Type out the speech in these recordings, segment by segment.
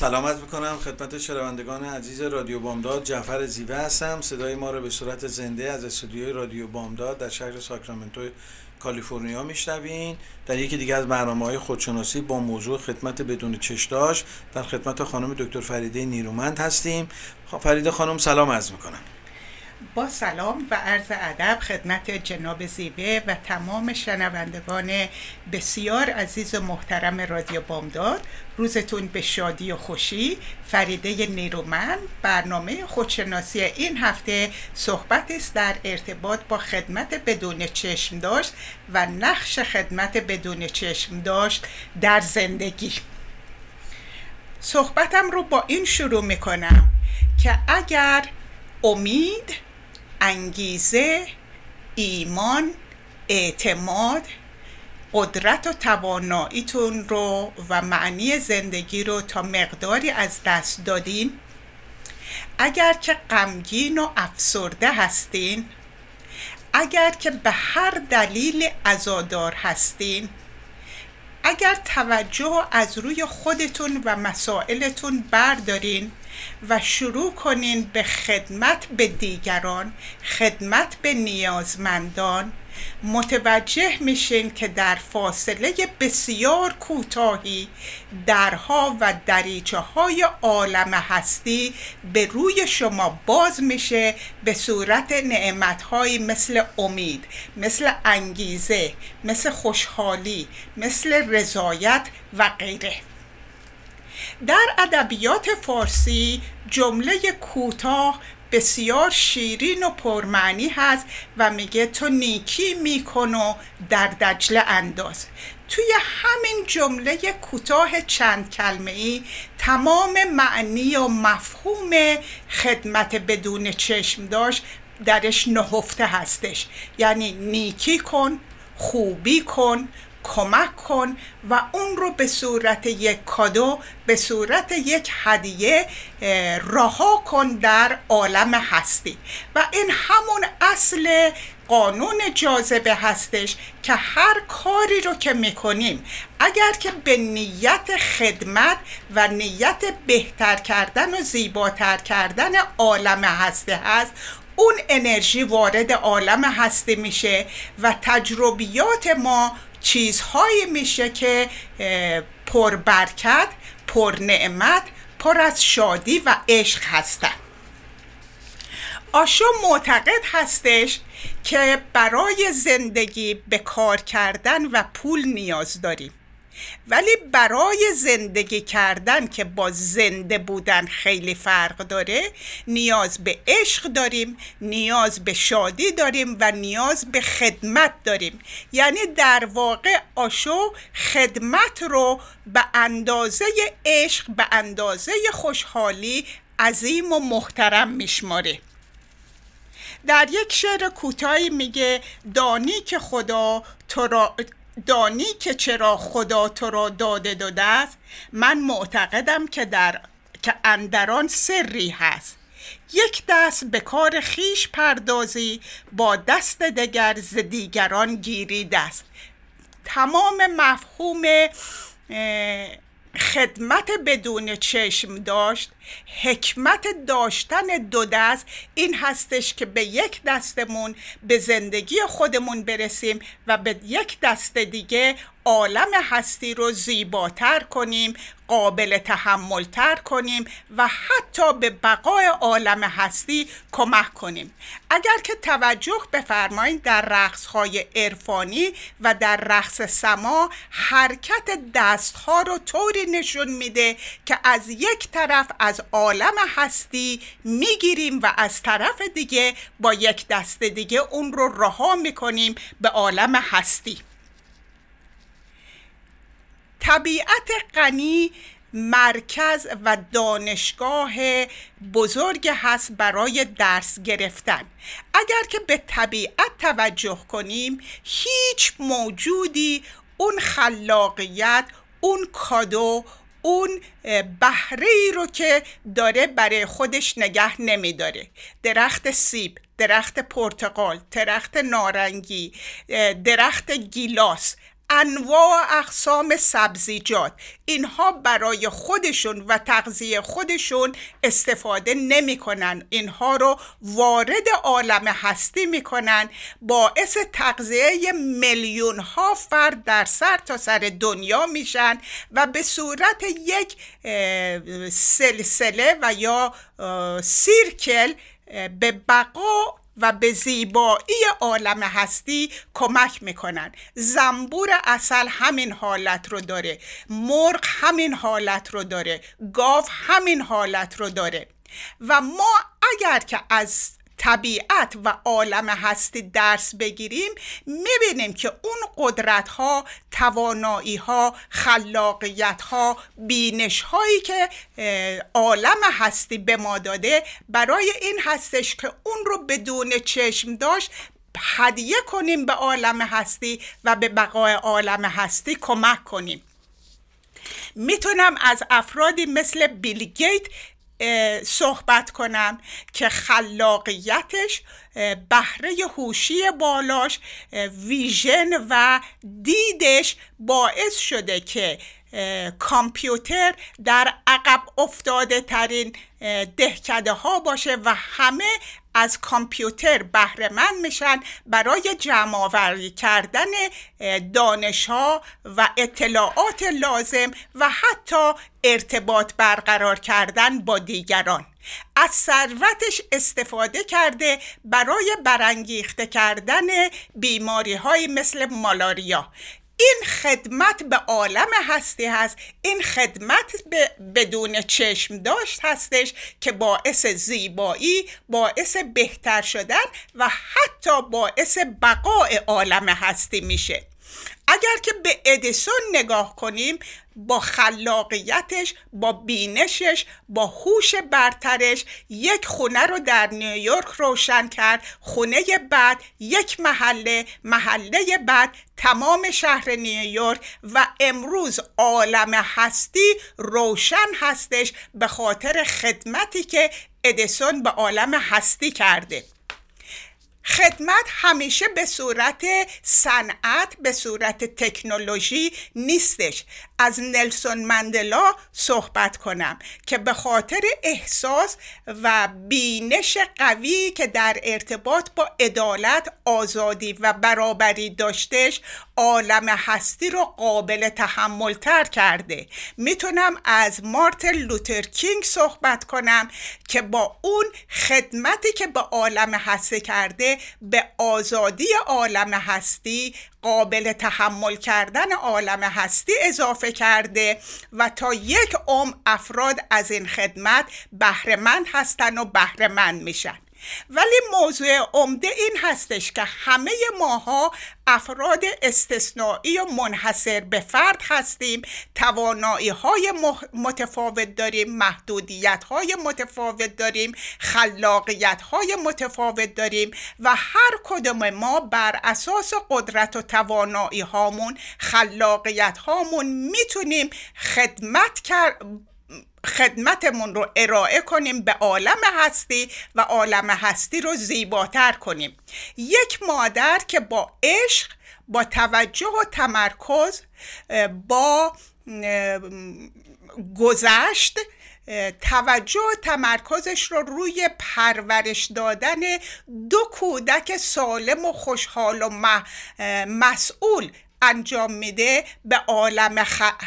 سلامت می‌کنم خدمت شنوندگان عزیز رادیو بامداد. جعفر زیوه هستم. صدای ما رو به صورت زنده از استودیوی رادیو بامداد در شهر ساکرامنتو کالیفرنیا میشنوین. در یکی دیگه از برنامه های خودشناسی با موضوع خدمت بدون چشداش در خدمت خانم دکتر فریده نیرومند هستیم. فریده خانم سلام عرض می‌کنم. با سلام و عرض ادب خدمت جناب زیوه و تمام شنوندگان بسیار عزیز و محترم رادیو بامداد. روزتون به شادی و خوشی. فریده نیرومند. برنامه خودشناسی این هفته صحبت است در ارتباط با خدمت بدون چشم داشت و نقش خدمت بدون چشم داشت در زندگی. صحبتم رو با این شروع می‌کنم که اگر امید انگیزه ایمان اعتماد قدرت و تواناییتون رو و معنی زندگی رو تا مقداری از دست دادین. اگر که غمگین و افسرده هستین اگر که به هر دلیل ازادار هستین اگر توجه از روی خودتون و مسائلتون بردارین و شروع کنین به خدمت به دیگران خدمت به نیازمندان متوجه میشین که در فاصله بسیار کوتاهی درها و دریچه های عالم هستی به روی شما باز میشه به صورت نعمتهایی مثل امید مثل انگیزه مثل خوشحالی مثل رضایت و غیره. در ادبیات فارسی جمله کوتاه بسیار شیرین و پرمعنی هست و میگه تو نیکی میکن و در دجله انداز. توی همین جمله کوتاه چند کلمه ای تمام معنی و مفهوم خدمت بدون چشم داشت درش نهفته هستش. یعنی نیکی کن خوبی کن کمک کن و اون رو به صورت یک کادو به صورت یک هدیه رها کن در عالم هستی. و این همون اصل قانون جاذبه هستش که هر کاری رو که می‌کنیم اگر که به نیت خدمت و نیت بهتر کردن و زیباتر کردن عالم هستی هست اون انرژی وارد عالم هستی میشه و تجربیات ما چیزهایی میشه که پر برکت پر نعمت پر از شادی و عشق هستن. آشو معتقد هستش که برای زندگی به کار کردن و پول نیاز داریم. ولی برای زندگی کردن که با زنده بودن خیلی فرق داره نیاز به عشق داریم نیاز به شادی داریم و نیاز به خدمت داریم. یعنی در واقع آشو خدمت رو به اندازه عشق به اندازه خوشحالی عظیم و محترم میشماره. در یک شعر کوتاهی میگه دانی که خدا تو را دانی که چرا خدا تو را داده داده است من معتقدم که در که اندران سری هست. یک دست به کار خیش پردازی با دست دگر ز دیگران گیری دست. تمام مفهوم خدمت بدون چشم داشت حکمت داشتن دو دست این هستش که به یک دستمون به زندگی خودمون برسیم و به یک دست دیگه عالم هستی رو زیباتر کنیم قابل تحملتر کنیم و حتی به بقای عالم هستی کمک کنیم. اگر که توجه بفرمایید در رقص های عرفانی و در رقص سما حرکت دست ها رو طوری نشون میده که از یک طرف از عالم هستی می‌گیریم و از طرف دیگه با یک دست دیگه اون رو رها می‌کنیم به عالم هستی. طبیعت غنی مرکز و دانشگاه بزرگ هست برای درس گرفتن. اگر که به طبیعت توجه کنیم هیچ موجودی اون خلاقیت اون کادو اون بهره ای رو که داره برای خودش نگه نمیداره. درخت سیب درخت پرتقال درخت نارنگی درخت گیلاس انواع اقسام سبزیجات. اینها برای خودشون و تغذیه خودشون استفاده نمی‌کنن. اینها رو وارد عالم هستی می‌کنن. باعث تغذیه میلیون ها فرد در سر تا سر دنیا میشن و به صورت یک سلسله و یا سیرکل به بقا و به زیبایی عالم هستی کمک می‌کنن زنبور اصل همین حالت رو داره. مرغ همین حالت رو داره. گاو همین حالت رو داره. و ما اگر که از طبیعت و عالم هستی درس بگیریم می‌بینیم که اون قدرت ها توانایی ها خلاقیت ها بینش هایی که عالم هستی به ما داده برای این هستش که اون رو بدون چشم داشت هدیه کنیم به عالم هستی و به بقای عالم هستی کمک کنیم. می‌تونم از افرادی مثل بیل گیت صحبت کنم که خلاقیتش بهره هوشی بالاش ویژن و دیدش باعث شده که کامپیوتر در عقب افتاده ترین دهکده ها باشه و همه از کامپیوتر بهره مند میشن برای جمع آوری کردن دانش ها و اطلاعات لازم و حتی ارتباط برقرار کردن با دیگران. از ثروتش استفاده کرده برای برانگیخته کردن بیماری های مثل مالاریا این خدمت به عالم هستی هست این خدمت بدون چشم داشت هستش که باعث زیبایی باعث بهتر شدن و حتی باعث بقای عالم هستی میشه. اگر که به ادیسون نگاه کنیم با خلاقیتش با بینشش با هوش برترش یک خونه رو در نیویورک روشن کرد خونه بعد یک محله محله بعد تمام شهر نیویورک و امروز عالم هستی روشن هستش به خاطر خدمتی که ادیسون به عالم هستی کرده. خدمت همیشه به صورت صنعت به صورت تکنولوژی نیستش. از نلسون مندلا صحبت کنم که به خاطر احساس و بینش قوی که در ارتباط با عدالت آزادی و برابری داشتش عالم هستی رو قابل تحمل تر کرده. می‌تونم از مارتن لوتر کینگ صحبت کنم که با اون خدمتی که به عالم هستی کرده به آزادی عالم هستی قابل تحمل کردن عالم هستی اضافه کرده و تا یک عمر افراد از این خدمت بهرهمند هستن و بهرهمند میشن. ولی موضوع عمده این هستش که همه ماها افراد استثنایی و منحصر به فرد هستیم توانایی های متفاوت داریم محدودیت های متفاوت داریم خلاقیت های متفاوت داریم و هر کدوم ما بر اساس قدرت و توانایی هامون خلاقیت هامون می‌تونیم خدمت کرد خدمتمون رو ارائه کنیم به عالم هستی و عالم هستی رو زیباتر کنیم. یک مادر که با عشق با توجه و تمرکز با گذشت توجه و تمرکزش رو رو پرورش دادن دو کودک سالم و خوشحال و مسئول انجام میده به عالم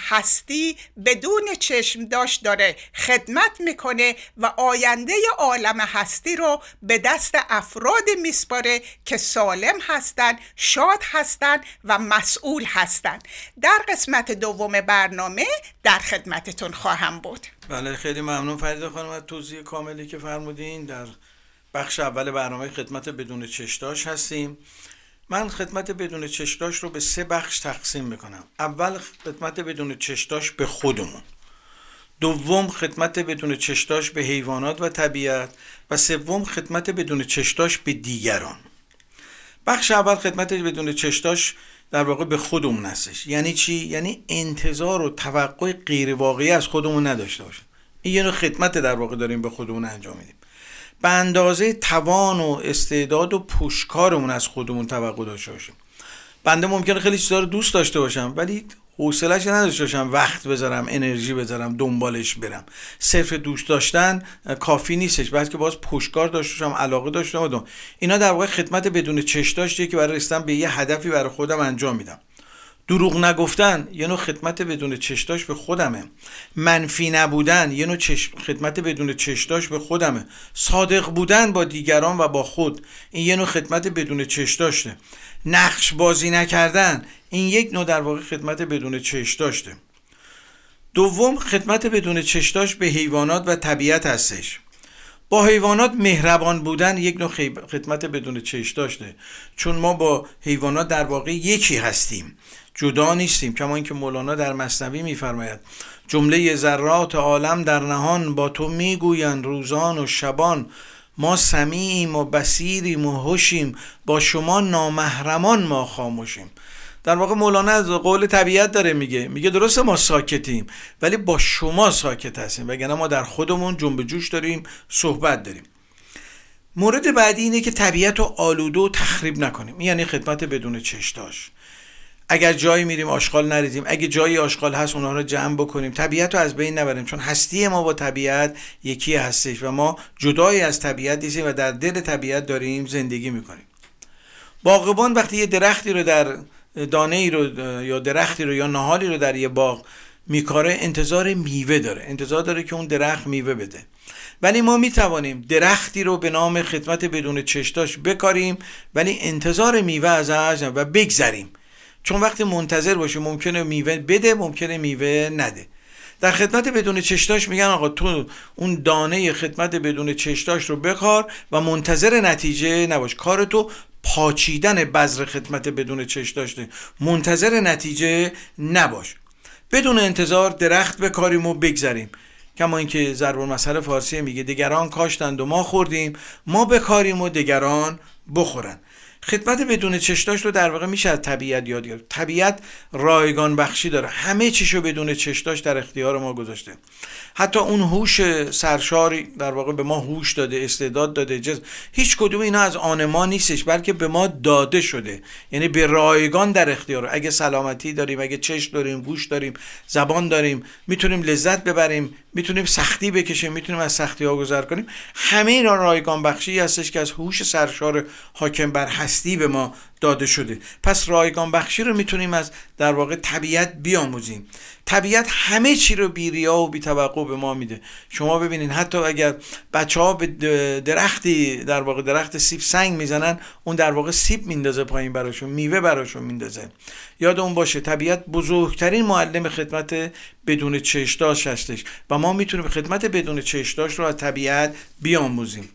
هستی بدون چشم داشت داره خدمت می‌کنه و آینده عالم هستی رو به دست افراد میسپاره که سالم هستند شاد هستند و مسئول هستند در قسمت دوم برنامه در خدمتتون خواهم بود. بله خیلی ممنون فریده خانم از توضیح کاملی که فرمودین. در بخش اول برنامه خدمت بدون چشداش هستیم. من خدمت بدون چشداش رو به سه بخش تقسیم می‌کنم. اول خدمت بدون چشداش به خودمون. دوم خدمت بدون چشداش به حیوانات و طبیعت و سوم خدمت بدون چشداش به دیگران. بخش اول خدمت بدون چشداش در واقع به خودمون هستش. یعنی چی؟ یعنی انتظار و توقع غیر واقعی از خودمون نداشته باشیم. این یه خدمت در واقع داریم به خودمون انجام میدیم. به اندازه توان و استعداد و پشکارمون از خودمون توقع داشته باشیم. بنده ممکنه خیلی چیزا رو دوست داشته باشم ولی حوصله‌اش نداشته باشم. وقت بذارم انرژی بذارم دنبالش برم. صرف دوست داشتن کافی نیستش بلکه باز پشتکار داشته باشم علاقه داشته باشم. اینا در واقع خدمت بدون چش داشته که برای رسیدن به یه هدفی برای خودم انجام میدم. دروغ نگفتن یه نوع خدمت بدون چشداش به خودمه. منفی نبودن یه نوع خدمت بدون چشداش به خودمه. صادق بودن با دیگران و با خود این یه نوع خدمت بدون چشداشته نقش بازی نکردن این یک نوع در واقع خدمت بدون چش داشته دوم خدمت بدون چشداش به حیوانات و طبیعت هستش. با حیوانات مهربان بودن یک نوع خدمت بدون چش داشته. چون ما با حیوانات در واقع یکی هستیم. جدا نیستیم کما اینکه مولانا در مصنوی میفرماید جمله ذرات عالم در نهان با تو می‌گویند روزان و شبان. ما سمیعیم و بسیریم و هوشیم با شما نامهرمان ما خاموشیم. در واقع مولانا از قول طبیعت داره میگه میگه درسته ما ساکتیم ولی با شما ساکت هستیم وگرنه ما در خودمون جنب جوش داریم صحبت داریم. مورد بعدی اینه که طبیعت رو آلوده و تخریب نکنیم. یعنی خدمت بدون چشداش اگر جایی میریم آشغال نریزیم اگه جایی آشغال هست اونها رو جمع بکنیم. طبیعت رو از بین نبریم چون هستی ما با طبیعت یکی هستش و ما جدایی از طبیعت نیستیم و در دل طبیعت داریم زندگی می‌کنیم. باغبان وقتی یه درختی رو در دانه ای رو یا درختی رو یا نهالی رو در یه باغ میکاره انتظار میوه داره. انتظار داره که اون درخت میوه بده. ولی ما می توانیم درختی رو به نام خدمت بدون چشتاش بکاریم ولی انتظار میوه ازش و بگذریم. چون وقتی منتظر باشه ممکنه میوه بده ممکنه میوه نده. در خدمت بدون چشتاش میگن آقا تو اون دانه خدمت بدون چشتاش رو بکار و منتظر نتیجه نباش. کار تو پاچیدن بذر خدمت بدون چش داشته منتظر نتیجه نباش. بدون انتظار درخت بکاریم و بگذریم. کما اینکه ضرب المثل فارسی میگه دیگران کاشتند و ما خوردیم ما بکاریم و دیگران بخورن. خدمت بدون چشداش رو در واقع میشه از طبیعت یاد گرفت. طبیعت رایگان بخشی داره. همه چیشو بدون چشداش در اختیار ما گذاشته. حتی اون هوش سرشاری در واقع به ما هوش داده استعداد داده. جز هیچ کدوم اینا از آن ما نیستش بلکه به ما داده شده. یعنی به رایگان در اختیار. اگه سلامتی داریم اگه چشم داریم گوش داریم زبان داریم می‌تونیم لذت ببریم می‌تونیم سختی بکشیم می‌تونیم از سختی ها گذر کنیم. همه اینا رایگان بخشی هستش که از هوش سرشار حاکم بر هستی به ما داده شده. پس رایگان بخشی رو می‌تونیم از در واقع طبیعت بیاموزیم. طبیعت همه چی رو بی ریا و بی توقع به ما میده. شما ببینید حتی اگر بچه ها به درختی در واقع درخت سیب سنگ می‌زنن اون در واقع سیب میندازه پایین براشون میوه براشون میندازه. یاد اون باشه طبیعت بزرگترین معلم خدمت بدون چشداش هستش و ما می‌تونیم خدمت بدون چشداش رو از طبیعت بیاموزیم.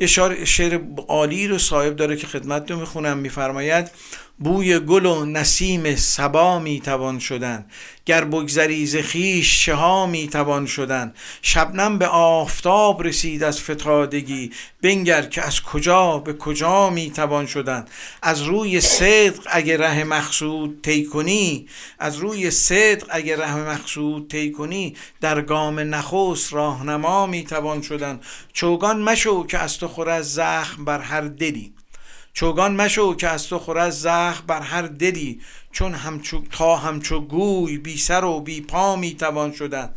اشاره شعر عالی رو صاحب داره که خدمت رو می‌خونم. میفرماید بوی گل و نسیم سبا می‌توان شدن. گر بگذری ز خویش چها می‌توان شدن. شبنم به آفتاب رسید از فتادگی. بنگر که از کجا به کجا می‌توان شدن. از روی صدق اگه ره مقصود طی کنی. از روی صدق اگه ره مقصود طی کنی. در گام نخست راهنما می‌توان شدن. چوگان مشو که از تو خور از زخم بر هر دلی. چوگان مشو که از تو خور زخم بر هر دلی چون همچو تا همچو گوی بی سر و بی پا می توان شدن.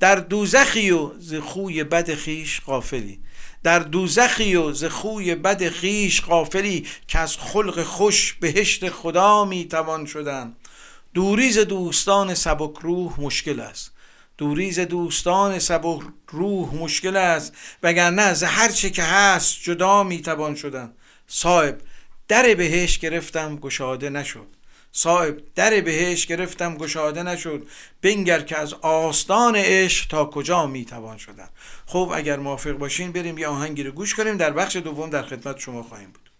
در دوزخی و ز خوی بد خیش غافلی. در دوزخی و ز خوی بد خیش غافلی که از خلق خوش بهشت خدا می توان شدن. دوریز دوستان سبک روح مشکل است. دوریز دوستان سبک روح مشکل است. وگرنه از هر چه که هست جدا می توان شدن. صاحب در بهش گرفتم گشاده نشد. صاحب در بهش گرفتم گشاده نشد. بنگر که از آستان عشق تا کجا می‌توان شدن؟ خب اگر موافق باشین بریم یه آهنگی رو گوش کنیم. در بخش دوم در خدمت شما خواهیم بود.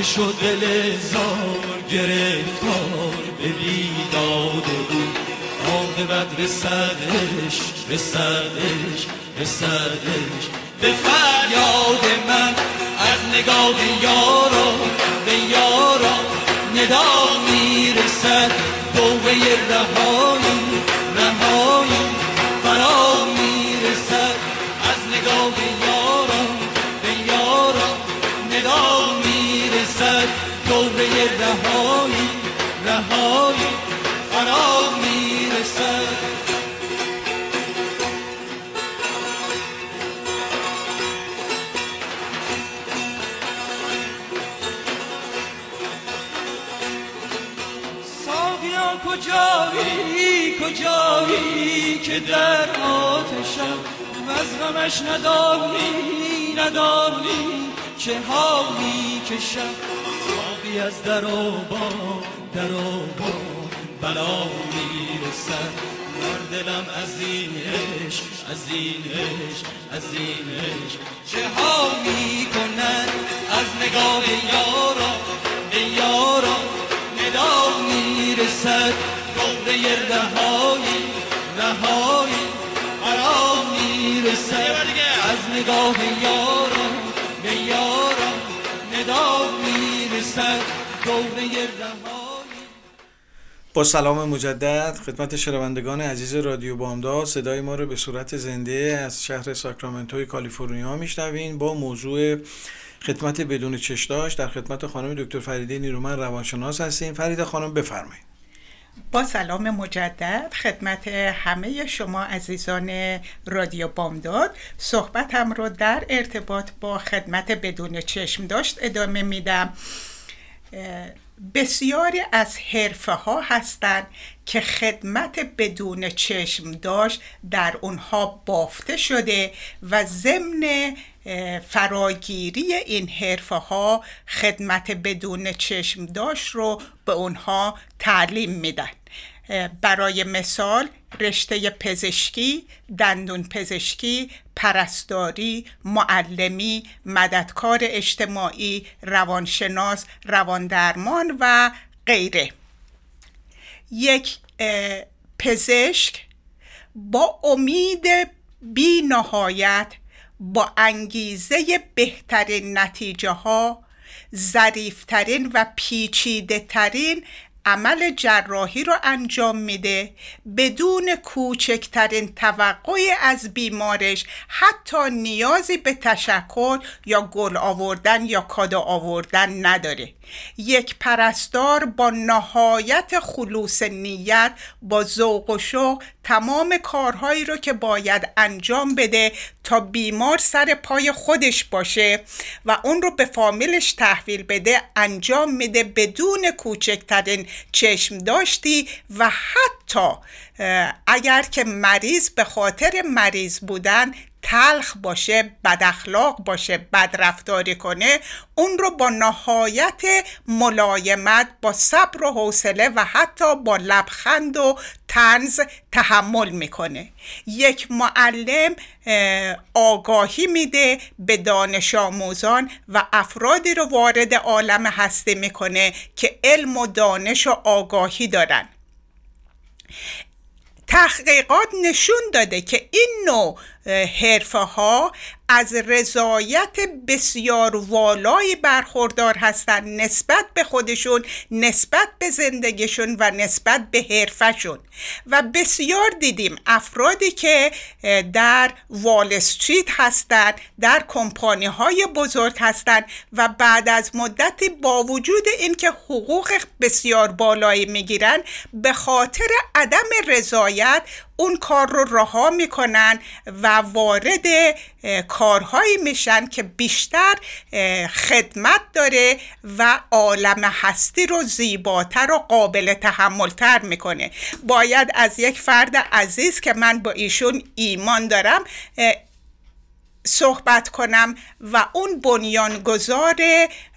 گرچه شد دل زار گرفتار به بیداد بود عاقبت رسدش رسدش رسدش به فریاد من از نگاه یاران به یاران ندا می‌رسد. رهایی رهایی رهایی رهایی فرا می‌رسد. ساقیا کجایی کجایی که در آتشم؟ از غمش ندانی ندانی چه حالی کشم؟ ساقی از در و با در و با. بلا می‌رسد. بر دلم از این عشق از این عشق از این عشق. چه ها می‌کنن از نگاه یاران به یاران ندا می‌رسد. دوره رهایی رهایی فرا می‌رسد. از نگاه یاران با سلام مجدد خدمت شنوندگان عزیز رادیو بامداد صدای ما رو به صورت زنده از شهر ساکرامنتوی کالیفرنیا میشنوین با موضوع خدمت بدون چشداش در خدمت خانم دکتر فریده نیرومن روانشناس هستیم. فریده خانم بفرمایید. با سلام مجدد خدمت همه شما عزیزان رادیو بامداد. صحبتم رو در ارتباط با خدمت بدون چشم داشت ادامه میدم. بسیاری از حرفه ها هستند که خدمت بدون چشم داشت در اونها بافته شده و ضمن فراگیری این حرفه ها خدمت بدون چشم داشت رو به اونها تعلیم میدن. برای مثال رشته پزشکی، دندون پزشکی، پرستاری، معلمی، مددکار اجتماعی، روانشناس، رواندرمان و غیره. یک پزشک با امید بی نهایت با انگیزه بهترین نتیجه ها ظریفترین و پیچیده ترین عمل جراحی رو انجام میده. بدون کوچکترین توقعی از بیمارش حتی نیازی به تشکر یا گل آوردن یا کادو آوردن نداره. یک پرستار با نهایت خلوص نیت با ذوق و شوق تمام کارهایی رو که باید انجام بده تا بیمار سر پای خودش باشه و اون رو به فامیلش تحویل بده انجام میده بدون کوچکترین چشم داشتی و حتی اگر که مریض به خاطر مریض بودن تلخ باشه بد اخلاق باشه بد رفتاری کنه اون رو با نهایت ملایمت با صبر و حوصله و حتی با لبخند و تنز تحمل می‌کنه. یک معلم آگاهی میده به دانش آموزان و افرادی رو وارد عالم هستی می‌کنه که علم و دانش و آگاهی دارن. تحقیقات نشون داده که این نوع حرفه ها از رضایت بسیار والایی برخوردار هستند نسبت به خودشون نسبت به زندگیشون و نسبت به حرفشون و بسیار دیدیم افرادی که در وال استریت هستند در کمپانی های بزرگ هستند و بعد از مدتی با وجود اینکه حقوق بسیار بالایی می‌گیرن به خاطر عدم رضایت اون کار رو رها می‌کنن و وارد کارهایی میشن که بیشتر خدمت داره و عالم هستی رو زیباتر و قابل تحملتر می‌کنه. باید از یک فرد عزیز که من با ایشون ایمان دارم صحبت کنم و اون بنیانگذار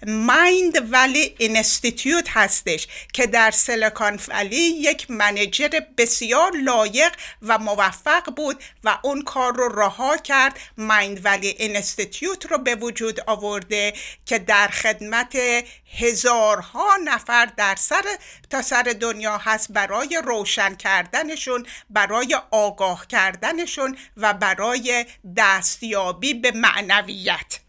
Mind Valley Institute هستش که در سیلیکون ولی یک manager بسیار لایق و موفق بود و اون کار رو رها کرد. Mind Valley Institute رو به وجود آورده که در خدمت هزارها نفر در سر تا سر دنیا هست برای روشن کردنشون برای آگاه کردنشون و برای دستیابی به معنویت.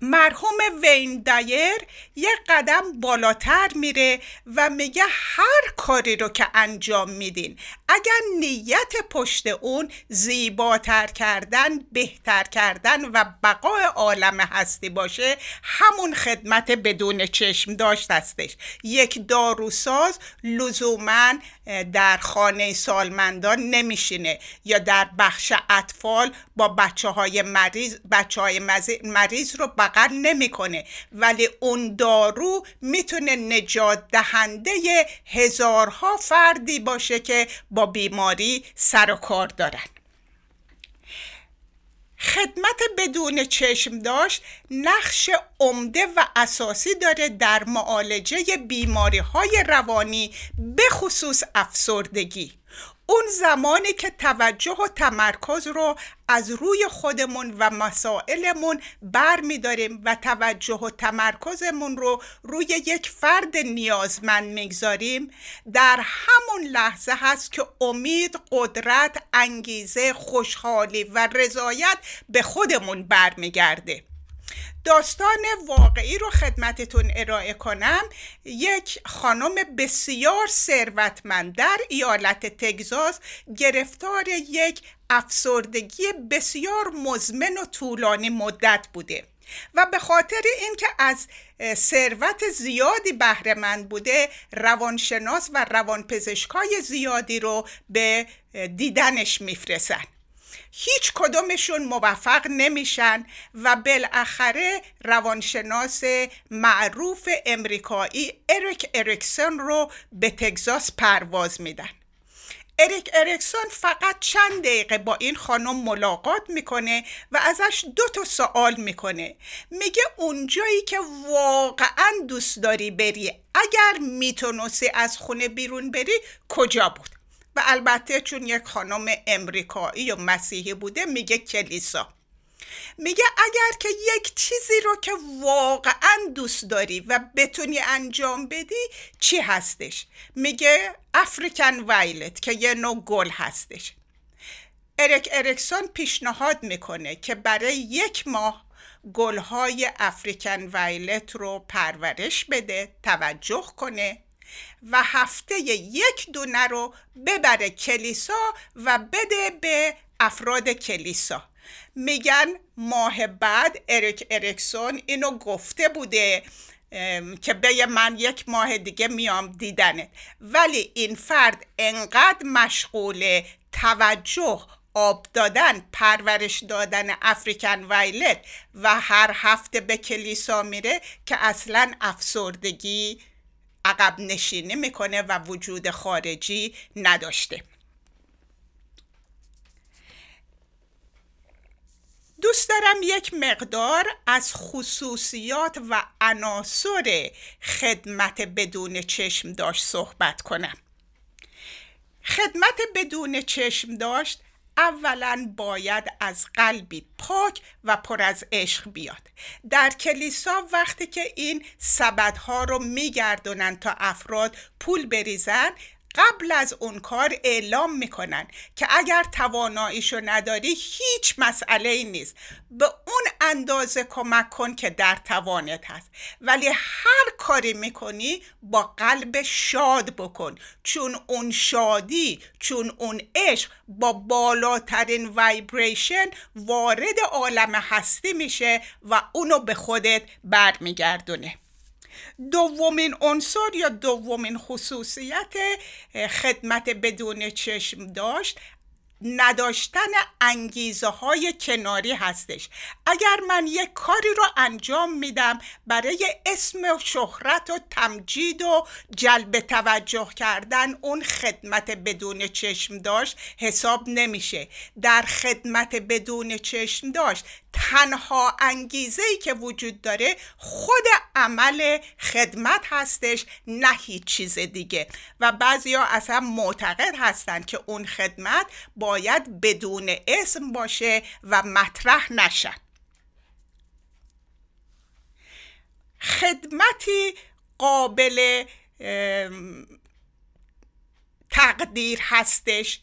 مرحوم وین دایر یه قدم بالاتر میره و میگه هر کاری رو که انجام میدین اگر نیت پشت اون زیباتر کردن بهتر کردن و بقای عالم هستی باشه همون خدمت بدون چشم داشت هستش. یک داروساز لزوما در خانه سالمندان نمیشینه یا در بخش اطفال با بچه های مریض, بچه های مریض رو بغل نمی‌کنه. ولی اون دارو می‌تونه نجات دهنده هزارها فردی باشه که با بیماری سر و کار دارن. خدمت بدون چشم داشت نقش عمده و اساسی داره در معالجه بیماری های روانی به خصوص افسردگی. اون زمانی که توجه و تمرکز رو از روی خودمون و مسائلمون بر میداریم و توجه و تمرکزمون رو روی یک فرد نیازمند می‌گذاریم در همون لحظه هست که امید قدرت انگیزه خوشحالی و رضایت به خودمون برمیگرده. داستان واقعی رو خدمتتون ارائه کنم. یک خانم بسیار ثروتمند در ایالت تگزاس گرفتار یک افسردگی بسیار مزمن و طولانی مدت بوده و به خاطر اینکه از ثروت زیادی بهره بوده روانشناس و روانپزشکای زیادی رو به دیدنش میفرسن هیچ کدومشون موفق نمیشن و بالاخره روانشناس معروف امریکایی اریک اریکسون رو به تگزاس پرواز میدن. اریک اریکسون فقط چند دقیقه با این خانم ملاقات می‌کنه و ازش دو تا سوال می‌کنه. میگه اونجایی که واقعا دوست داری بری اگر می‌تونستی از خونه بیرون بری کجا بود؟ و البته چون یک خانم امریکایی و مسیحی بوده میگه کلیسا. میگه اگر که یک چیزی رو که واقعا دوست داری و بتونی انجام بدی چی هستش؟ میگه افریکن وایلت که یه نوع گل هستش. اریک اریکسون پیشنهاد می‌کنه که برای یک ماه گلهای افریکن وایلت رو پرورش بده توجه کنه و هفته یک دونه رو ببره کلیسا و بده به افراد کلیسا. میگن ماه بعد اریک اریکسون اینو گفته بوده که به من یک ماه دیگه میام دیدنه ولی این فرد انقدر مشغول توجه آب دادن پرورش دادن افریکن وایلت و هر هفته به کلیسا میره که اصلا افسردگی عقب نشینی می‌کنه و وجود خارجی نداشته. دوست دارم یک مقدار از خصوصیات و عناصر خدمت بدون چشم داشت صحبت کنم. خدمت بدون چشم داشت اولا باید از قلبی پاک و پر از عشق بیاد. در کلیسا وقتی که این سبدها رو میگردونن تا افراد پول بریزن قبل از اون کار اعلام می‌کنن که اگر تواناییشو نداری هیچ مسئله ای نیست. به اون اندازه کمک کن که در توانت هست. ولی هر کاری می‌کنی با قلب شاد بکن. چون اون شادی چون اون عشق با بالاترین وایبریشن وارد عالم هستی میشه و اونو به خودت برمیگردونه دومین عنصر یا دومین خصوصیت خدمت بدون چشم داشت نداشتن انگیزه های کناری هستش. اگر من یک کاری رو انجام میدم برای اسم و شهرت و تمجید و جلب توجه کردن اون خدمت بدون چشم داشت حساب نمیشه. در خدمت بدون چشم داشت تنها انگیزه ای که وجود داره خود عمل خدمت هستش نه هیچ چیز دیگه. و بعضیا اصلا معتقد هستند که اون خدمت باید بدون اسم باشه و مطرح نشد خدمتی قابل تقدیر هستش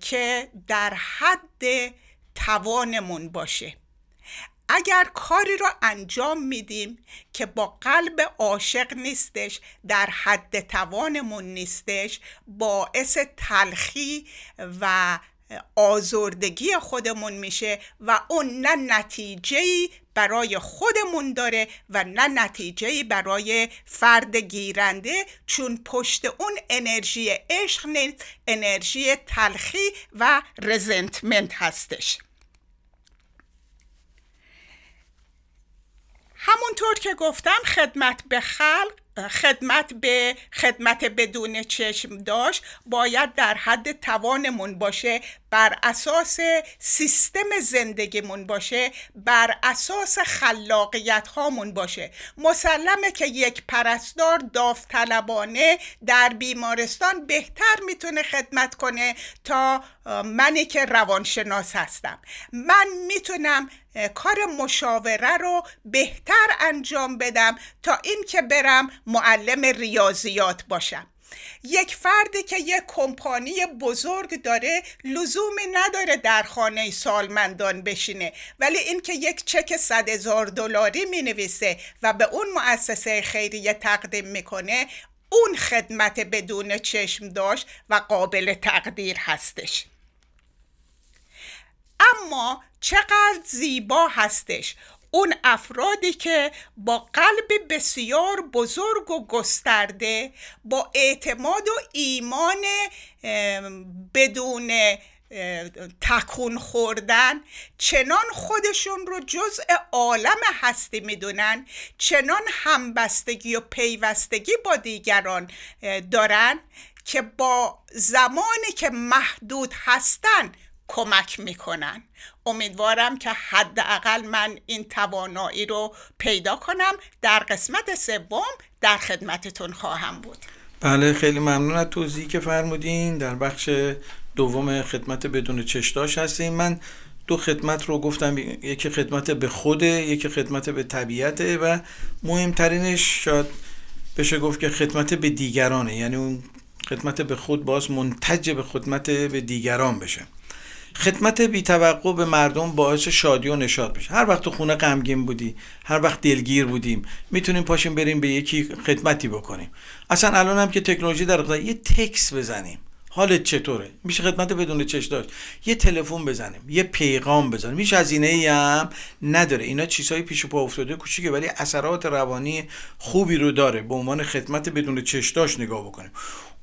که در حد توانمون باشه. اگر کاری رو انجام میدیم که با قلب عاشق نیستش در حد توانمون نیستش باعث تلخی و آزردگی خودمون میشه و اون نه نتیجه برای خودمون داره و نه نتیجه برای فرد گیرنده چون پشت اون انرژی عشق نیست انرژی تلخی و رزنتمنت هستش. همونطور که گفتم خدمت به خلق خدمت به خدمت بدون چشم داشت باید در حد توانمون باشه بر اساس سیستم زندگیمون باشه بر اساس خلاقیت هامون باشه. مسلمه که یک پرستار داوطلبانه در بیمارستان بهتر می‌تونه خدمت کنه تا منی که روانشناس هستم. من می‌تونم کار مشاوره رو بهتر انجام بدم تا اینکه برم معلم ریاضیات باشم. یک فردی که یک کمپانی بزرگ داره لزومی نداره در خانه سالمندان بشینه ولی اینکه یک چک صد هزار دلاری می نویسه و به اون مؤسسه خیریه تقدیم می‌کنه اون خدمت بدون چشم داشت و قابل تقدیر هستش. اما چقدر زیبا هستش. اون افرادی که با قلب بسیار بزرگ و گسترده با اعتماد و ایمان بدون تکون خوردن چنان خودشون رو جزء عالم هستی می‌دونن چنان همبستگی و پیوستگی با دیگران دارن که با زمانی که محدود هستن کمک می‌کنن. امیدوارم که حداقل من این توانایی رو پیدا کنم. در قسمت سوم در خدمتتون خواهم بود. بله خیلی ممنون از توضیحی که فرمودین. در بخش دوم خدمت بدون چشداش هستیم. من دو خدمت رو گفتم. یکی خدمت به خوده یکی خدمت به طبیعته و مهمترینش شاید بشه گفت که خدمت به دیگرانه. یعنی اون خدمت به خود باز منتج به خدمت به دیگران بشه. خدمت بی توقع به مردم باعث شادی و نشاط بشه هر وقت تو خونه غمگین بودی هر وقت دلگیر بودیم می‌تونیم پاشیم بریم به یکی خدمتی بکنیم. اصلا الان هم که تکنولوژی در یه تکس بزنیم. حالت چطوره؟ میشه خدمت بدون چش داشت. یه تلفن بزنیم یه پیغام بزنیم. هیچ هزینه ای هم نداره. اینا چیزهای پیش پا افتاده کوچیکه ولی اثرات روانی خوبی رو داره. به عنوان خدمت بدون چش داشت نگاه بکنیم.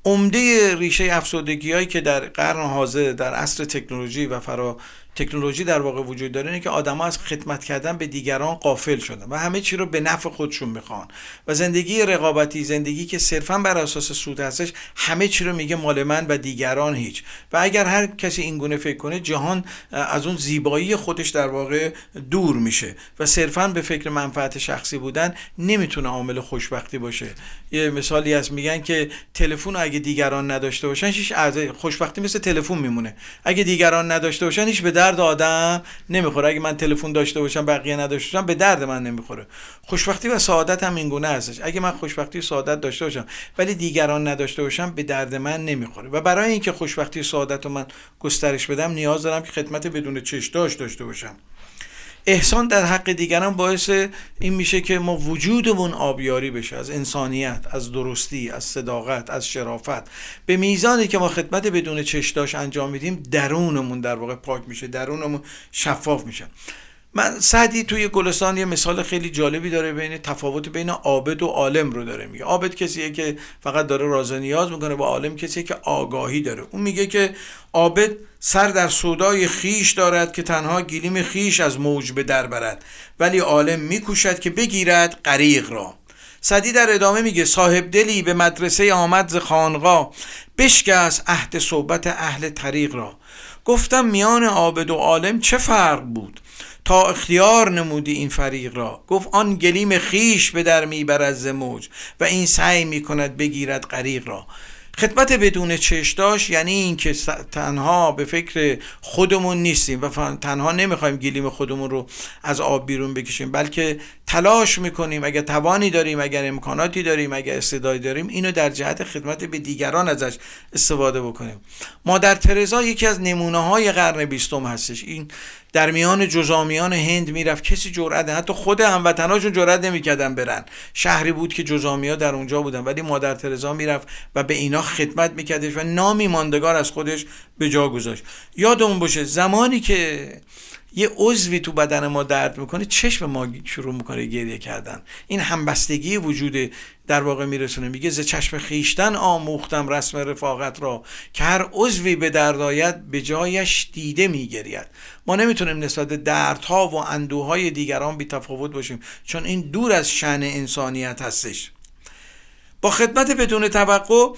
عمده ریشه افسردگی هایی که در قرن حاضر در عصر تکنولوژی و فرا تکنولوژی در واقع وجود داره اینه که آدما از خدمت کردن به دیگران قافل شدن و همه چی رو به نفع خودشون می‌خوان. و زندگی رقابتی زندگی که صرفا بر اساس سود هستش همه چی رو میگه مال من و دیگران هیچ. و اگر هر کسی این گونه فکر کنه جهان از اون زیبایی خودش در واقع دور میشه و صرفا به فکر منفعت شخصی بودن نمی‌تونه عامل خوشبختی باشه. یه مثالی از میگن که تلفن اگه دیگران نداشته باشن هیچ خوشبختی مثل تلفن میمونه. اگه دیگران نداشته باشن هیچ درد آدم نمی‌خوره. اگه من تلفن داشته باشم بقیه نداشته باشم به درد من نمی‌خوره. خوشبختی و سعادت هم این گونه هستش. اگه من خوشبختی و سعادت داشته باشم ولی دیگران نداشته باشم به درد من نمی‌خوره. و برای اینکه خوشبختی و سعادت رو من گسترش بدم نیاز دارم که خدمت بدون چش داشت داشته باشم. احسان در حق دیگران باعث این میشه که ما وجودمون آبیاری بشه از انسانیت از درستی از صداقت از شرافت. به میزانی که ما خدمت بدون چشداش انجام میدیم درونمون در واقع پاک میشه درونمون شفاف میشه. من سعدی توی گلستان یه مثال خیلی جالبی داره بین تفاوت بین عابد و عالم رو داره میگه. عابد کسیه که فقط داره راز نیاز می‌کنه با عالم کسیه که آگاهی داره. اون میگه که عابد سر در سودای خیش دارد که تنها گلیم خیش از موج به در برد. ولی عالم میکوشد که بگیرد غریق را. سعدی در ادامه میگه صاحب دلی به مدرسه آمد ز خانقاه بشکست عهد صحبت اهل طریق را. گفتم میان عابد و عالم چه فرق بود؟ تا اختیار نمودی این فریق را. گفت آن گلیم خیش به در می‌برد ز موج و این سعی می‌کند بگیرد غریق را. خدمت بدون چشداش یعنی اینکه تنها به فکر خودمون نیستیم و تنها نمی‌خوایم گلیم خودمون رو از آب بیرون بکشیم بلکه تلاش می‌کنیم اگر توانی داریم اگر امکاناتی داریم اگر استعدادی داریم اینو در جهت خدمت به دیگران ازش استفاده بکنیم. مادر ترزا یکی از نمونه های قرن بیستم هستش. این در میان جزامیان هند می‌رفت. کسی جرأت حتی خود هموطناشون جرأت نمی‌کردن برن. شهری بود که جزامیا در اونجا بودن. ولی مادر ترزا می‌رفت و به اینا خدمت میکردش و نامی ماندگار از خودش به جا گذاشت. یادمون باشه زمانی که یه عضوی تو بدن ما درد می‌کنه چشم ما شروع می‌کنه گریه کردن. این همبستگی وجود در واقع میرسونه. میگه ز چشم خیشتن آموختم رسم رفاقت را که هر عضوی به درد آید به جایش دیده میگرید. ما نمی‌تونیم نسبت دردها و اندوهای دیگران بی تفاوت باشیم چون این دور از شن انسانیت هستش. با خدمت بدون توقع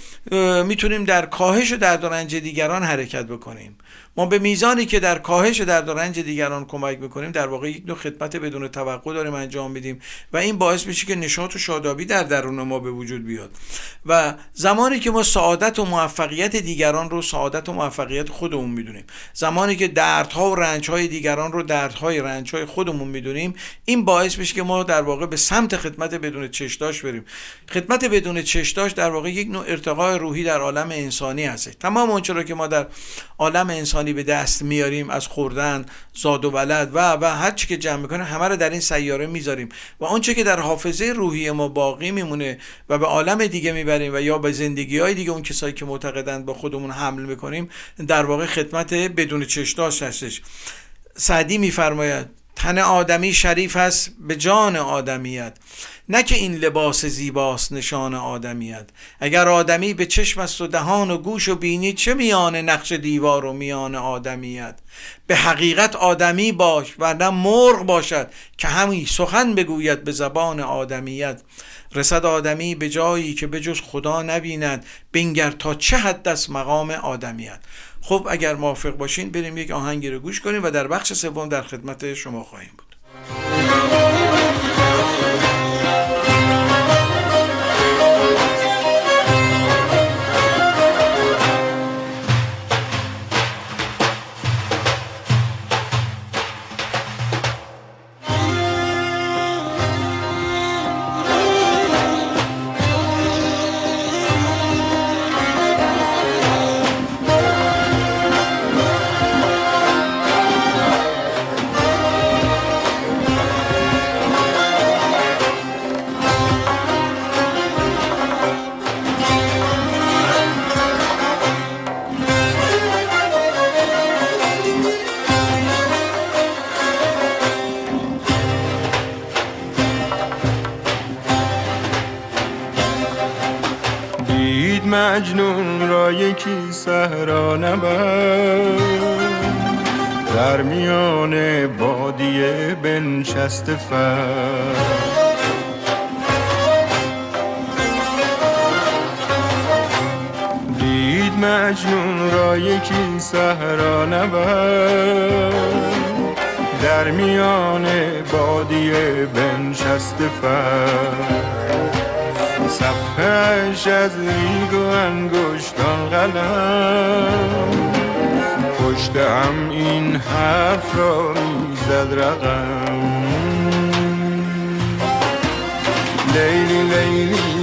می‌تونیم در کاهش و درد و رنج دیگران حرکت بکنیم. ما به میزانی که در کاهش درد و رنج دیگران کمک می‌کنیم در واقع یک نوع خدمت بدون توقع داریم انجام میدیم و این باعث میشه که نشاط و شادابی در درون ما به وجود بیاد. و زمانی که ما سعادت و موفقیت دیگران رو سعادت و موفقیت خودمون می‌دونیم. زمانی که دردها و رنجهای دیگران رو دردهای رنجهای خودمون می‌دونیم این باعث میشه که ما در واقع به سمت خدمت بدون چشداش بریم. خدمت بدون چشداش در واقع یک نوع ارتقای روحی در عالم انسانی هست. تمام اونچه که ما در عالم انسانی به دست میاریم از خوردن زاد و ولد و و هر چی که جمع می‌کنه همه رو در این سیاره می‌ذاریم. و آنچه که در حافظه روحی ما باقی میمونه و به عالم دیگه می‌بریم و یا به زندگی های دیگه اون کسایی که معتقدند با خودمون حمل می‌کنیم در واقع خدمت بدون چشداش هستش. سعدی میفرماید تن آدمی شریف است به جان آدمیت نه که این لباس زیباست نشان آدمیت. اگر آدمی به چشم است و دهان و گوش و بینی چه میان نقش دیوار و میان آدمیت؟ به حقیقت آدمی باش و نه مرغ باشد که همی سخن بگوید به زبان آدمیت. رسد آدمی به جایی که به جز خدا نبیند بنگر تا چه حد است مقام آدمیت؟ خب اگر موافق باشین بریم یک آهنگی رو گوش کنیم و در بخش سوم در خدمت شما خواهیم بود. مجنون را یکی صحرا نبرد در میان بادیه بنشست فر. دید مجنون را یکی صحرا نبرد در میان بادیه بنشست فر. صفحش از ریگ و انگشتان قلم پشت هم این حرف را می‌زد رقم. لیلی لیلی.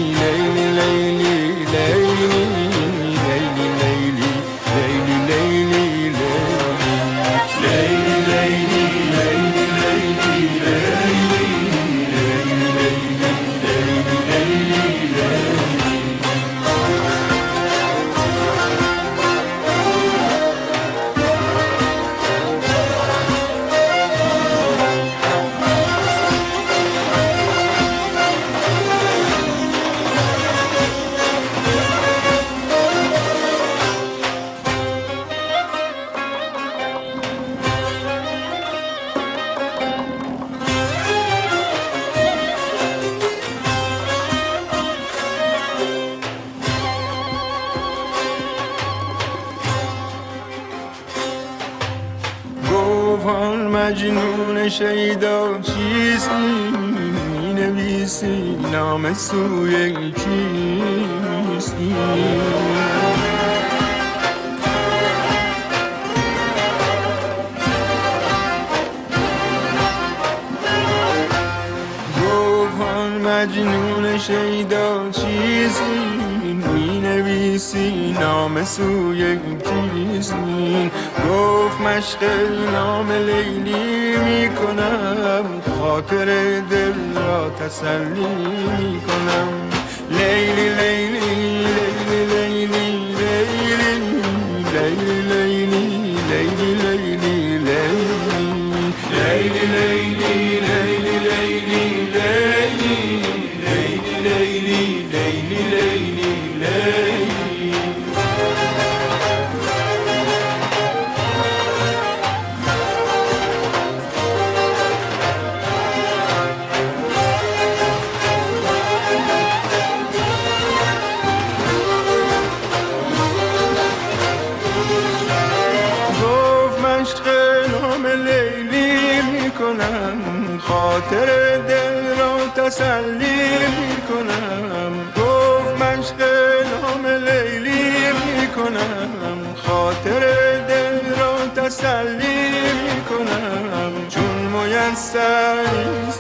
پیدا چیستی می نویسی نام سوی کیستی. مجنون شیدا نویسی نام سوی کیستی گفت مشق نام لیلی می کنم خاطر دل را تسلی می کنم لیلی لیلی لیلی لیلی لیلی لیلی لیلی لیلی لیلی لیلی لیلی لیلی says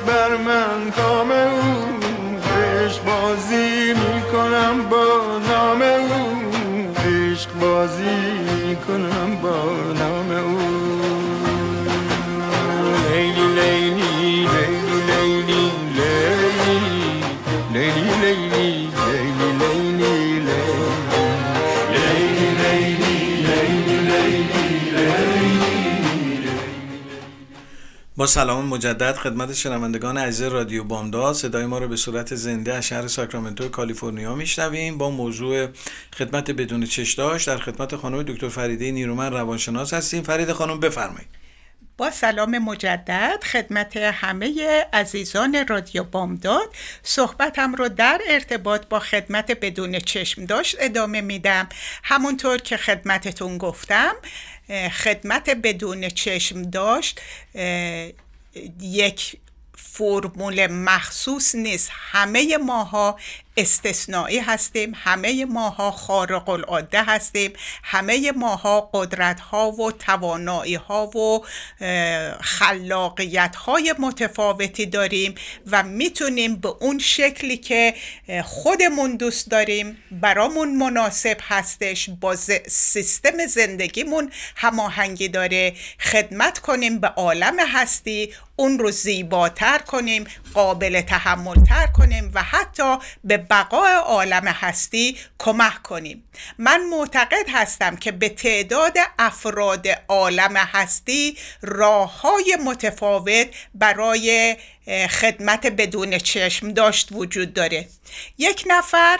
سلام مجدد خدمت شنوندگان عزیز رادیو بامداد صدای ما رو به صورت زنده از شهر ساکرامنتو کالیفرنیا میشنویم. با موضوع خدمت بدون چشداش در خدمت خانم دکتر فریده نیرومن روانشناس هستیم. فرید خانم بفرمایید. با سلام مجدد خدمت همه عزیزان رادیو بامداد صحبتم رو در ارتباط با خدمت بدون چشم داشت ادامه میدم. همونطور که خدمتتون گفتم خدمت بدون چشم داشت یک فرمول مخصوص نیست. همه ماها استثنایی هستیم همه ماها خارق العاده هستیم همه ماها قدرت ها و توانایی ها و خلاقیت های متفاوتی داریم و می‌تونیم به اون شکلی که خودمون دوست داریم برامون مناسب هستش با سیستم زندگیمون هماهنگی داره خدمت کنیم به عالم هستی اون رو زیباتر کنیم قابل تحملتر کنیم و حتی به بقای عالم هستی کمک کنیم. من معتقد هستم که به تعداد افراد عالم هستی راه های متفاوت برای خدمت بدون چشم داشت وجود داره. یک نفر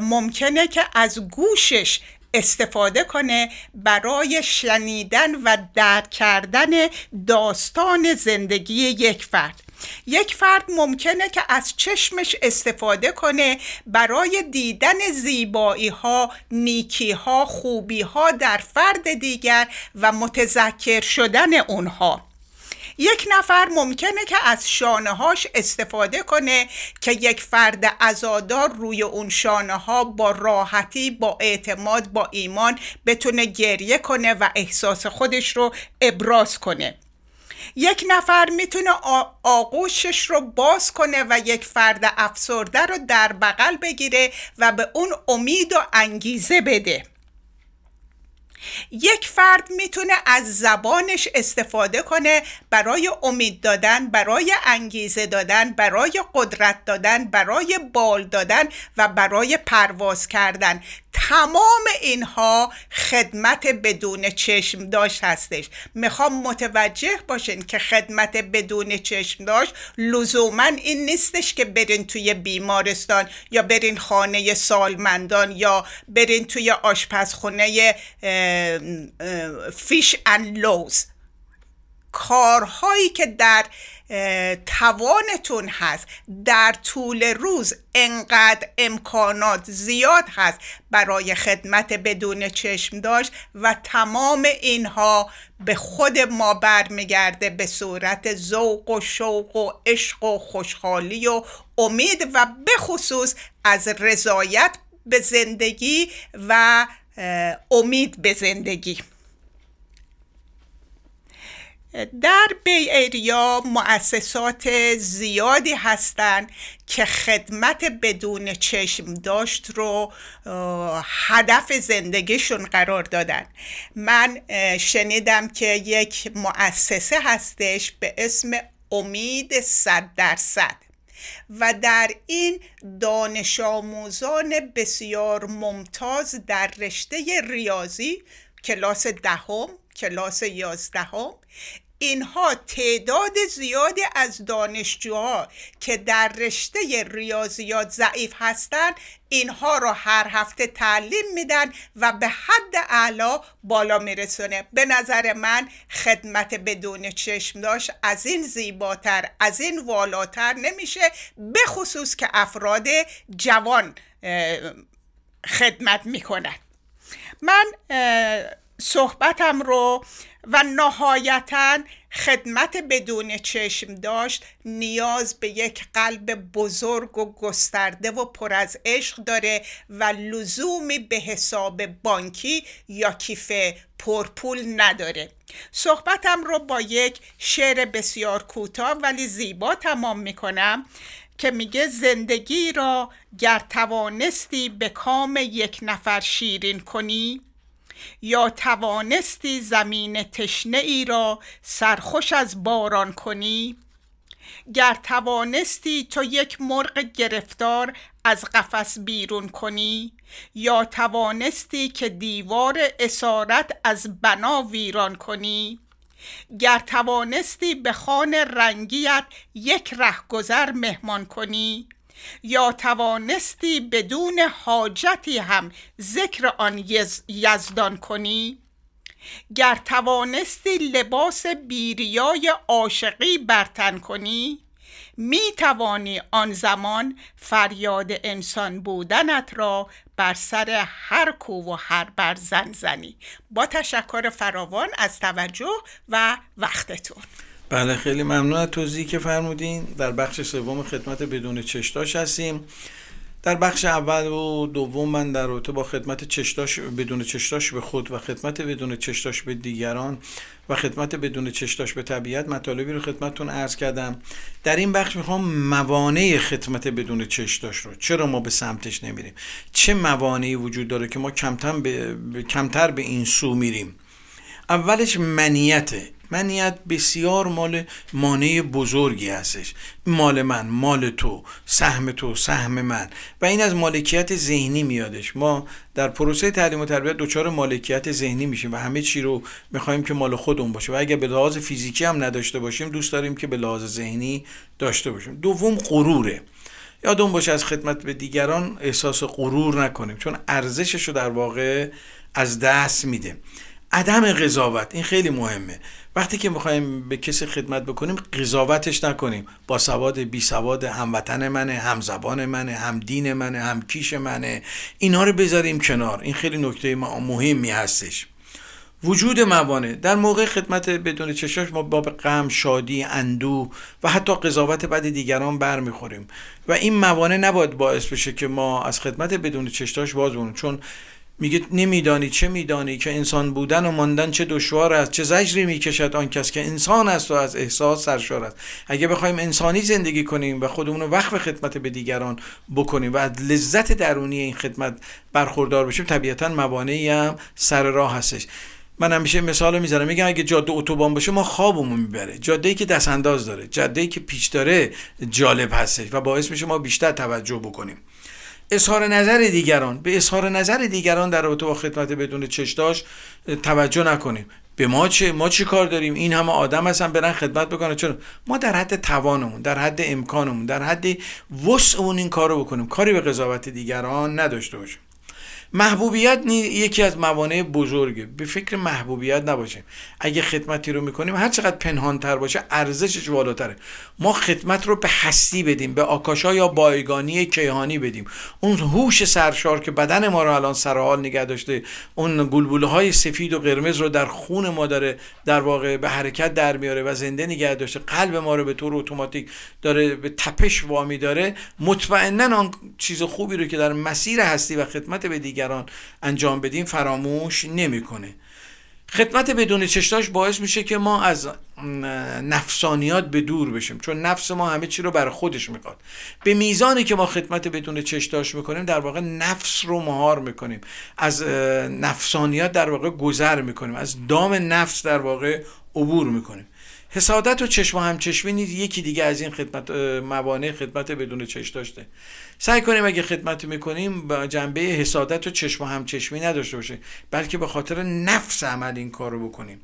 ممکنه که از گوشش استفاده کنه برای شنیدن و درک کردن داستان زندگی یک فرد. یک فرد ممکنه که از چشمش استفاده کنه برای دیدن زیبایی ها نیکی ها خوبی ها در فرد دیگر و متذکر شدن اونها. یک نفر ممکنه که از شانه هاش استفاده کنه که یک فرد ازادار روی اون شانه ها با راحتی با اعتماد با ایمان بتونه گریه کنه و احساس خودش رو ابراز کنه. یک نفر می‌تونه آغوشش رو باز کنه و یک فرد افسرده رو در بغل بگیره و به اون امید و انگیزه بده. یک فرد می‌تونه از زبانش استفاده کنه برای امید دادن برای انگیزه دادن برای قدرت دادن برای بال دادن و برای پرواز کردن. تمام اینها خدمت بدون چشم داشت هستش. می‌خوام متوجه باشین که خدمت بدون چشم داشت لزوما این نیستش که برین توی بیمارستان یا برین خانه سالمندان یا برین توی آشپزخونه فیش اند لوز کارهایی که در توانتون هست در طول روز انقدر امکانات زیاد هست برای خدمت بدون چشم داشت و تمام اینها به خود ما برمیگرده به صورت ذوق و شوق و عشق و خوشحالی و امید و به خصوص از رضایت به زندگی و امید به زندگی. در بی ایریا مؤسسات زیادی هستند که خدمت بدون چشم داشت رو هدف زندگیشون قرار دادن. من شنیدم که یک مؤسسه هستش به اسم امید صد درصد. و در این دانش آموزان بسیار ممتاز در رشته ریاضی کلاس دهم کلاس یازدهم اینها تعداد زیادی از دانشجوها که در رشته ریاضیات ضعیف هستند اینها را هر هفته تعلیم میدن و به حد اعلا بالا میرسونه. به نظر من خدمت بدون چشم داشت از این زیباتر از این والاتر نمیشه به خصوص که افراد جوان خدمت می‌کنن. من صحبتم رو و نهایتا خدمت بدون چشم داشت نیاز به یک قلب بزرگ و گسترده و پر از عشق داره و لزومی به حساب بانکی یا کیف پرپول نداره. صحبتم رو با یک شعر بسیار کوتاه ولی زیبا تمام می‌کنم که میگه زندگی را گر توانستی به کام یک نفر شیرین کنی یا توانستی زمین تشنه ای را سرخوش از باران کنی؟ گر توانستی تو یک مرغ گرفتار از قفس بیرون کنی یا توانستی که دیوار اسارت از بنا ویران کنی؟ گر توانستی به خان رنگیت یک رهگذر مهمان کنی یا توانستی بدون حاجتی هم ذکر آن یزدان کنی؟ گر توانستی لباس بیریای عاشقی برتن کنی می توانی آن زمان فریاد انسان بودنت را بر سر هر کو و هر بر زن زنی. با تشکر فراوان از توجه و وقتتون. بله خیلی ممنون از توضیحی که فرمودین. در بخش سوم خدمت بدون چشتاش هستیم. در بخش اول و دوم من در رابطه با خدمت چشتاش بدون چشتاش به خود و خدمت بدون چشتاش به دیگران و خدمت بدون چشتاش به طبیعت مطالبی رو خدمتتون عرض کردم. در این بخش می‌خوام موانع خدمت بدون چشتاش رو چرا ما به سمتش نمیریم؟ چه موانعی وجود داره که ما کمتر به, کمتر به این سو میریم؟ اولش منیته منیت بسیار مال مانع بزرگی هستش. مال من مال تو سهم تو سهم من. و این از مالکیت ذهنی میادش. ما در پروسه تعلیم و تربیت دچار مالکیت ذهنی میشیم و همه چی رو می‌خوایم که مال خودمون باشه. و اگر به لحاظ فیزیکی هم نداشته باشیم دوست داریم که به لحاظ ذهنی داشته باشیم. دوم غروره. یادون باشه از خدمت به دیگران احساس غرور نکنیم چون ارزشش رو در واقع از دست میده. عدم قضاوت این خیلی مهمه. وقتی که می‌خوایم به کسی خدمت بکنیم قضاوتش نکنیم. با سواد بی سواد هموطن منه هم زبان منه هم دین منه هم کیش منه. اینا رو بذاریم کنار. این خیلی نکته مهمی هستش. وجود موانع. در موقع خدمت بدون چشاش ما با غم شادی اندو و حتی قضاوت بعد دیگران برمیخوریم. و این موانع نباید باعث بشه که ما از خدمت بدون چشاش باز چون میگه نمیدانی چه میدانی که انسان بودن و ماندن چه دشوار است چه زجری می‌کشد آن کس که انسان است و از احساس سرشار است. اگه بخوایم انسانی زندگی کنیم و خودمون رو وقف خدمت به دیگران بکنیم و از لذت درونی این خدمت برخوردار بشیم طبیعتا موانعی هم سر راه هستش. من همیشه مثال می‌زنم. میگم اگه جاده اتوبان باشه ما خوابمون می‌بره. جاده ای که دست انداز داره جاده ای که پیچ داره جالب هستش و باعث میشه ما بیشتر توجه بکنیم. اظهار نظر دیگران به اظهار نظر دیگران در رابطه با خدمت بدون چشداش توجه نکنیم. به ما چه ما چی کار داریم؟ این همه آدم هستن برن خدمت بکنن. چون ما در حد توانمون در حد امکانمون در حد وسعمون این کارو بکنیم. کاری به قضاوت دیگران نداشته باشیم. محبوبیت یکی از موانع بزرگه. به فکر محبوبیت نباشیم. اگه خدمتی رو می‌کنیم هر چقدر پنهانتر باشه ارزشش بالاتره. ما خدمت رو به هستی بدیم به آکاشا یا بایگانی کیهانی بدیم. اون هوش سرشار که بدن ما رو الان سرحال نگه داشته اون گلبوله های سفید و قرمز رو در خون ما داره در واقع به حرکت در میاره و زنده نگه داشته. قلب ما رو به طور اتوماتیک داره به تپش وامی داره. مطمئنا آن چیز خوبی رو که در مسیر هستی و خدمت به دیگران انجام بدیم فراموش نمی‌کنه. خدمت بدون چشتاش باعث میشه که ما از نفسانیات به دور بشیم چون نفس ما همه چی رو برای خودش می‌خواد. به میزانی که ما خدمت بدون چشتاش می‌کنیم در واقع نفس رو مهار می‌کنیم. از نفسانیات در واقع گذر می‌کنیم. از دام نفس در واقع عبور می‌کنیم. حسادت و چشم همچشمی نیز یکی دیگه از این خدمت موانع خدمت بدون چشم داشته. سعی کنیم اگه خدمت می‌کنیم با جنبه حسادت و چشم همچشمی نداشته باشه بلکه به خاطر نفس عمل این کار رو بکنیم.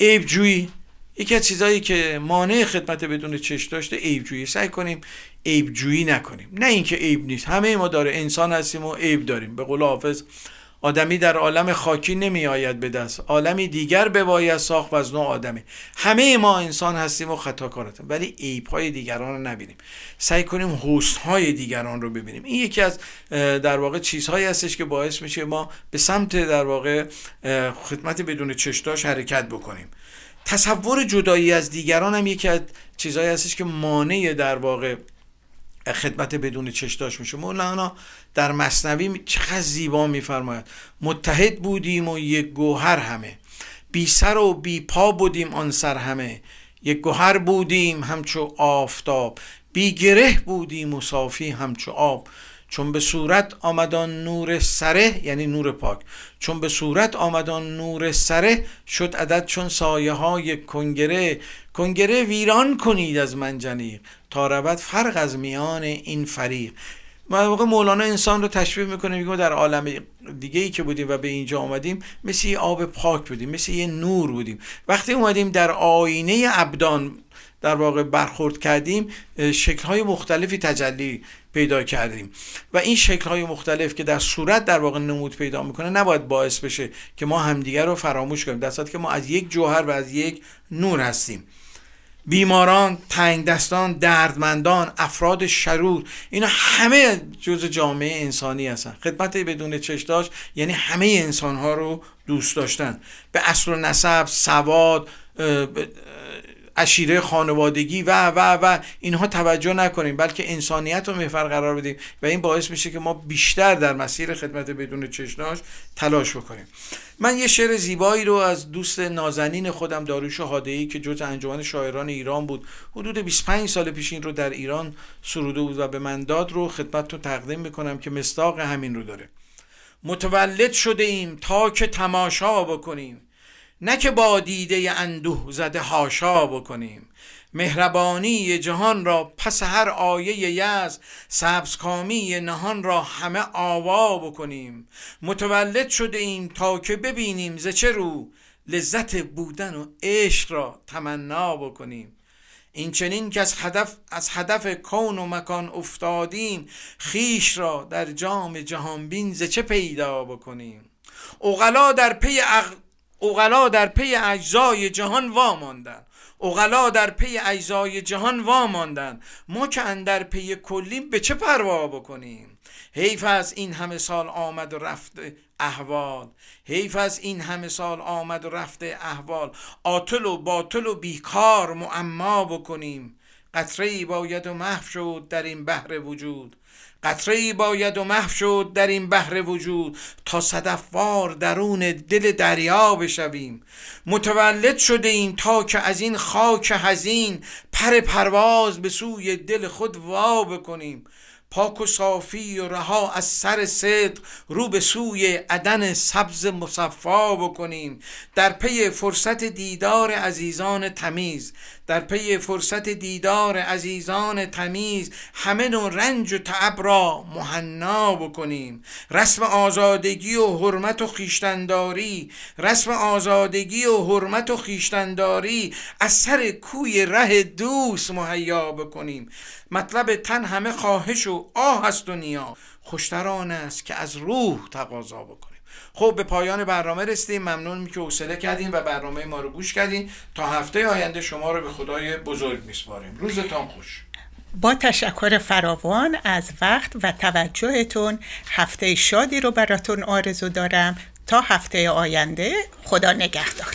عیب جویی یکی از چیزهایی که مانع خدمت بدون چشم داشته عیب جویی سعی کنیم عیب جویی نکنیم. نه اینکه عیب نیست. همه ما داره انسان هستیم و عیب داریم. به قول حافظ آدمی در عالم خاکی نمی آید به دست. عالمی دیگر بباید ساخت و از نوع آدمی. همه ما انسان هستیم و خطا هستیم ولی عیب های دیگران رو نبینیم. سعی کنیم حسن های دیگران رو ببینیم. این یکی از در واقع چیزهایی هستش که باعث میشه ما به سمت در واقع خدمت بدون چشتاش حرکت بکنیم. تصور جدایی از دیگران هم یکی از چیزهایی هستش که مانع در واقع خدمت بدون چشداش میشه. مولانا در مصنوی چقدر زیبا میفرماید. متحد بودیم و یک گوهر همه. بی سر و بی پا بودیم آن سر همه. یک گوهر بودیم همچو آفتاب. بی گره بودیم و صافی همچو آب. چون به صورت آمدان نور سره یعنی نور پاک چون به صورت آمدان نور سره شد عدد چون سایه های کنگره. کنگره ویران کنید از منجنیق تا رود فرق از میان این فریق. موقع مولانا انسان رو تشبیه می‌کنه میگه در عالم دیگه ای که بودیم و به اینجا آمدیم مثل یه آب پاک بودیم مثل یه نور بودیم. وقتی اومدیم در آینه ابدان در واقع برخورد کردیم شکلهای مختلفی تجلی پیدا کردیم. و این شکلهای مختلف که در صورت در واقع نمود پیدا می‌کنه نباید باعث بشه که ما همدیگر رو فراموش کنیم در که ما از یک جوهر و از یک نور هستیم. بیماران، تنگ دستان، دردمندان، افراد شرور اینا همه جز جامعه انسانی هستن. خدمت بدون چشداش یعنی همه انسان ها رو دوست داشتن. به اصل و نسب، سواد اشیره خانوادگی و و و اینها توجه نکنیم بلکه انسانیت رو محور قرار بدیم و این باعث میشه که ما بیشتر در مسیر خدمت بدون چشناش تلاش بکنیم. من یه شعر زیبایی رو از دوست نازنین خودم داروش هادهی که جز انجمن شاعران ایران بود حدود 25 سال پیش این رو در ایران سروده بود و به من داد رو خدمت رو تقدیم می‌کنم که مستاق همین رو داره. متولد شده ایم تا که تماشا بکنیم. نه که با دیده اندوه زده هاشا بکنیم. مهربانی جهان را پس هر آیه یز سبزکامی نهان را همه آوا بکنیم. متولد شده ایم تا که ببینیم ز چه رو لذت بودن و عشق را تمنا بکنیم. این چنین که از هدف از هدف کون و مکان افتادیم خیش را در جام جهان بین ز چه پیدا بکنیم؟ عقلا در پی عق... عقلا در پی اجزای جهان واماندن عقلا در پی اجزای جهان واماندن ما که اندر پی کلیم به چه پروا بکنیم؟ حیف از این همه سال آمد و رفت احوال. حیف از این همه سال آمد و رفته احوال. عاطل و باطل و بیکار معما بکنیم. قطره ای باید و محو شد در این بحر وجود. قطره ای باید و محو شد در این بحر وجود تا صدفوار درون دل دریا بشویم. متولد شده ایم تا که از این خاک حزین پر پرواز به سوی دل خود وا بکنیم. پاک و صافی و رها از سر صدق رو به سوی عدن سبز مصفا بکنیم. در پی فرصت دیدار عزیزان تمیز در پی فرصت دیدار عزیزان تمیز همه نوع رنج و تعب را مهنا بکنیم. رسم آزادگی و حرمت و خیشتنداری رسم آزادگی و حرمت و خیشتنداری از سر کوی ره دوست مهیا بکنیم. مطلب تن همه خواهش و آه است نیا. خوشتران است که از روح تقاضا بکنیم. خب به پایان برنامه رسیدیم. ممنون که حوصله کردین و برنامه ما رو گوش کردین. تا هفته آینده شما رو به خدای بزرگ میسپاریم. روزتان خوش. با تشکر فراوان از وقت و توجهتون هفته شادی رو براتون آرزو دارم. تا هفته آینده خدا نگهدار.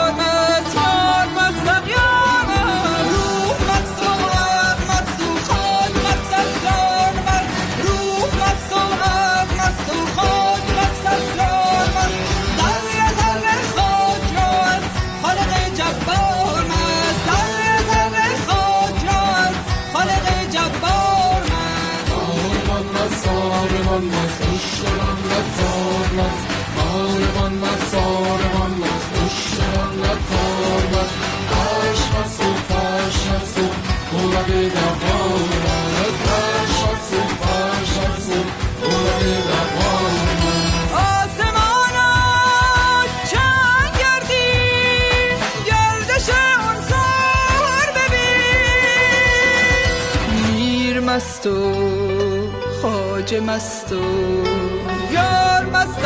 آسمانا چند گردی گردش آن سر ببین میر مست و خاج مست و یار مست یار مست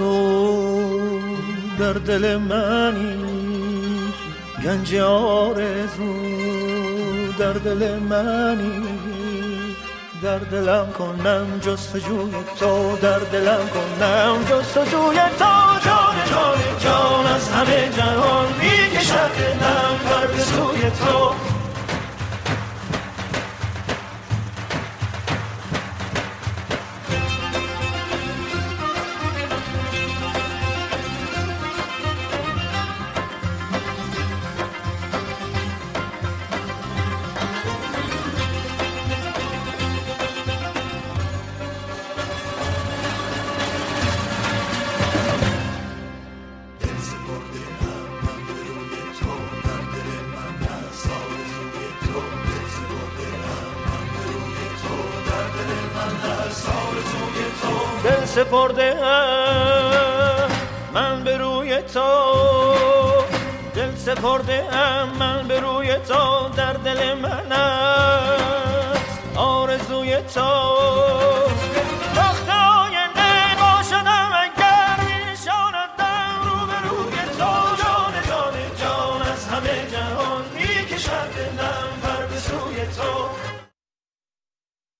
آرزو در دل منی گنج آرزو در دل منی. در دلم کنم جستجوی تو در دلم کنم جستجوی تو. جان جان جان از همه جهان می‌کشد دلم بر سوی تو.